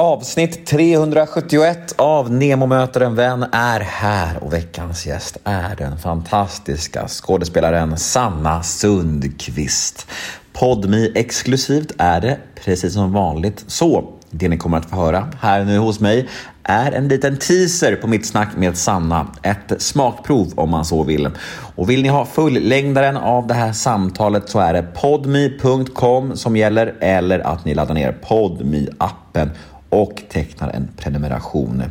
Avsnitt 371 av Nemo möter en vän är här och veckans gäst är den fantastiska skådespelaren Sanna Sundqvist. Podmi exklusivt är det, precis som vanligt. Så det ni kommer att få höra här nu hos mig är en liten teaser på mitt snack med Sanna. Ett smakprov om man så vill. Och vill ni ha fullängdaren av det här samtalet så är det podme.com som gäller eller att ni laddar ner podme appen och tecknar en prenumeration.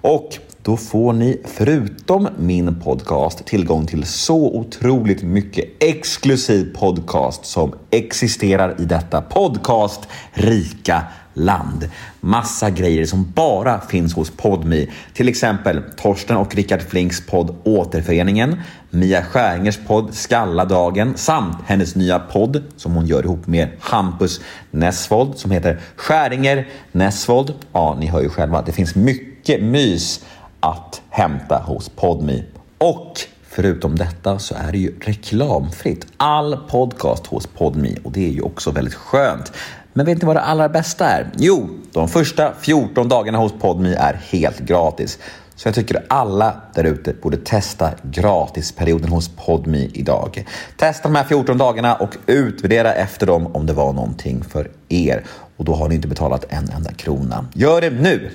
Och då får ni förutom min podcast tillgång till så otroligt mycket exklusiv podcast som existerar i detta podcast rika land. Massa grejer som bara finns hos Podmi. Till exempel Torsten och Rickard Flinks podd Återföreningen, Mia Skäringers podd Skalladagen samt hennes nya podd som hon gör ihop med Hampus Nessvold som heter Skäringer Nessvold. Ja, ni hör ju själva, det finns mycket mys att hämta hos Podmi. Och Förutom detta så är det ju reklamfritt. All podcast hos Podmi och det är ju också väldigt skönt. Men vet ni vad det allra bästa är? Jo, de första 14 dagarna hos Podmi är helt gratis. Så jag tycker alla där ute borde testa gratisperioden hos Podmi idag. Testa de här 14 dagarna och utvärdera efter dem om det var någonting för er. Och då har ni inte betalat en enda krona. Gör det nu!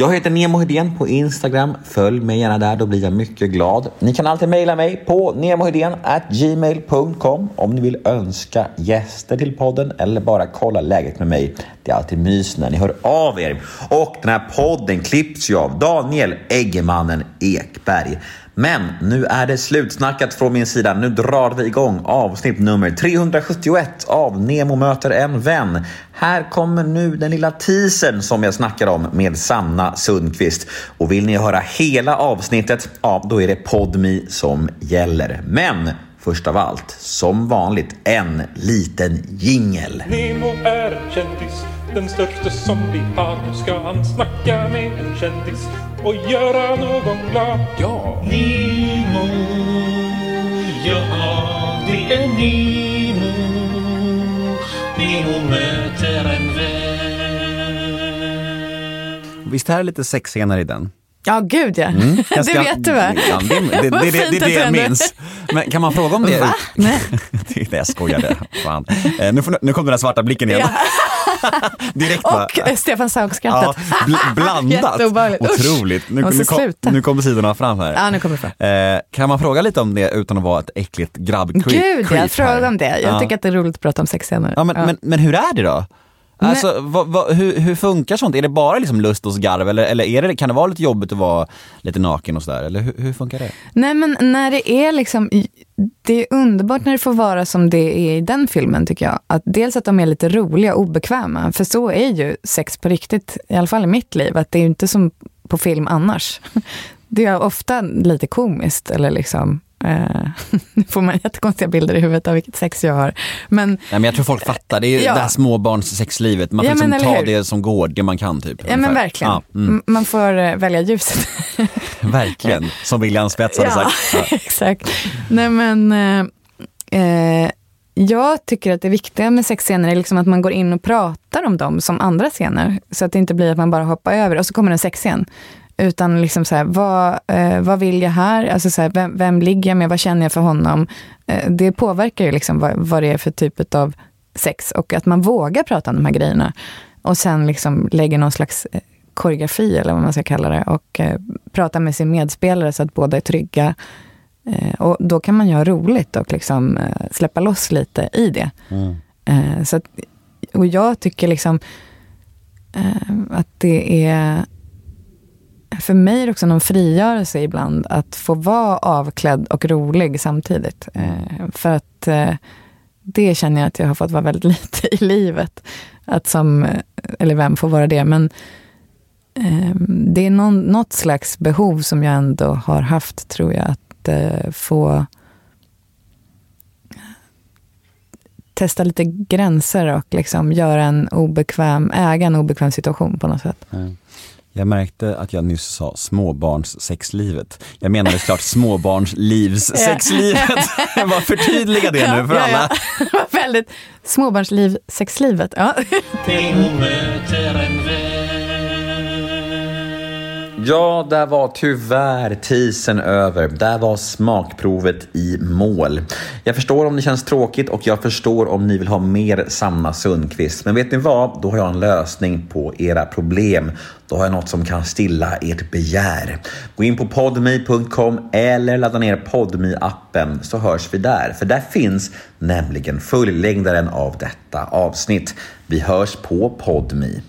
Jag heter Nemo Hedén på Instagram. Följ mig gärna där, då blir jag mycket glad. Ni kan alltid mejla mig på gmail.com om ni vill önska gäster till podden eller bara kolla läget med mig. Det är alltid mys när ni hör av er. Och den här podden klipps ju av Daniel Eggemannen Ekberg. Men nu är det slutsnackat från min sida. Nu drar vi igång avsnitt nummer 371 av Nemo möter en vän. Här kommer nu den lilla teasern som jag snackar om med Sanna Sundqvist. Och vill ni höra hela avsnittet, ja då är det Podmi som gäller. Men först av allt, som vanligt, en liten jingel. Nemo är en kändis, den största som vi har. Nu ska han snacka med en kändis och göra någon glad. Ja! Nemo, ja det är Nemo. Nemo möter en vän. Visst är det lite sexscener i den? Ja, gud ja. Mm, det vet du va? Ja, det, det, det, det, det, det, det jag minns. Men kan man fråga om det? Va? Nej. det, jag skojade. Fan. Eh, nu, får, nu kom den där svarta blicken igen. Direkt va? Och eh, Stefan Sauk-skrattet. Ja, bl- blandat. Otroligt. Nu, nu, kom, nu kommer sidorna fram här. Ja, nu kommer fram. Eh, kan man fråga lite om det utan att vara ett äckligt grabb-creep? Gud, jag frågar om det. Jag Ja. tycker att det är roligt att prata om sexscener. Ja, men, Men, men hur är det då? Alltså, vad, vad, hur, hur funkar sånt? Är det bara liksom lust och skarv eller, eller är det, kan det vara lite jobbigt att vara lite naken och sådär? Eller hur, hur funkar det? Nej, men när det är liksom... Det är underbart när det får vara som det är i den filmen, tycker jag. Att dels att de är lite roliga och obekväma. För så är ju sex på riktigt, i alla fall i mitt liv. Att det är inte som på film annars. Det är ofta lite komiskt, eller liksom... Eh, nu får man jättekonstiga bilder i huvudet av vilket sex jag har. Men Nej, men jag tror folk fattar, det är Ja. det här småbarnssexlivet. Man får Ja, men liksom eller ta det som går, det man kan typ. Ja men verkligen. Ja, mm, Man får eh, välja ljuset. verkligen, som William Spets hade sagt. Ja. exakt. Nej men, eh, eh, jag tycker att det viktiga med sexscener är liksom att man går in och pratar om dem som andra scener. Så att det inte blir att man bara hoppar över och så kommer en sexscen. Utan liksom så här, vad, eh, vad vill jag här? Alltså så här, vem, vem ligger jag med? Vad känner jag för honom? Eh, det påverkar ju liksom vad, vad det är för typ av sex. Och att man vågar prata om de här grejerna. Och sen liksom lägger någon slags eh, koreografi, eller vad man ska kalla det. Och eh, prata med sin medspelare så att båda är trygga. Eh, och då kan man göra roligt och liksom eh, släppa loss lite i det. Eh, så att, och jag tycker liksom att det är för mig är det också någon frigörelse ibland att få vara avklädd och rolig samtidigt. Eh, för att eh, det känner jag att jag har fått vara väldigt lite i livet. Att som, eh, eller vem får vara det, men eh, det är någon, något slags behov som jag ändå har haft, tror jag, att eh, få testa lite gränser och liksom göra en obekväm, äga en obekväm situation på något sätt. Jag märkte att jag nyss sa småbarnssexlivet. Jag menade såklart småbarnslivssexlivet. Jag bara förtydliga det nu för Ja, alla. ja. Var väldigt småbarnsliv, sexlivet. Ja. Ja, där var tyvärr tisen över. Där var smakprovet i mål. Jag förstår om det känns tråkigt och jag förstår om ni vill ha mer Sanna Sundqvist. Men vet ni vad? Då har jag en lösning på era problem. Då har jag något som kan stilla ert begär. Gå in på podme.com eller ladda ner podme appen så hörs vi där. För där finns nämligen fullängdaren av detta avsnitt. Vi hörs på podme.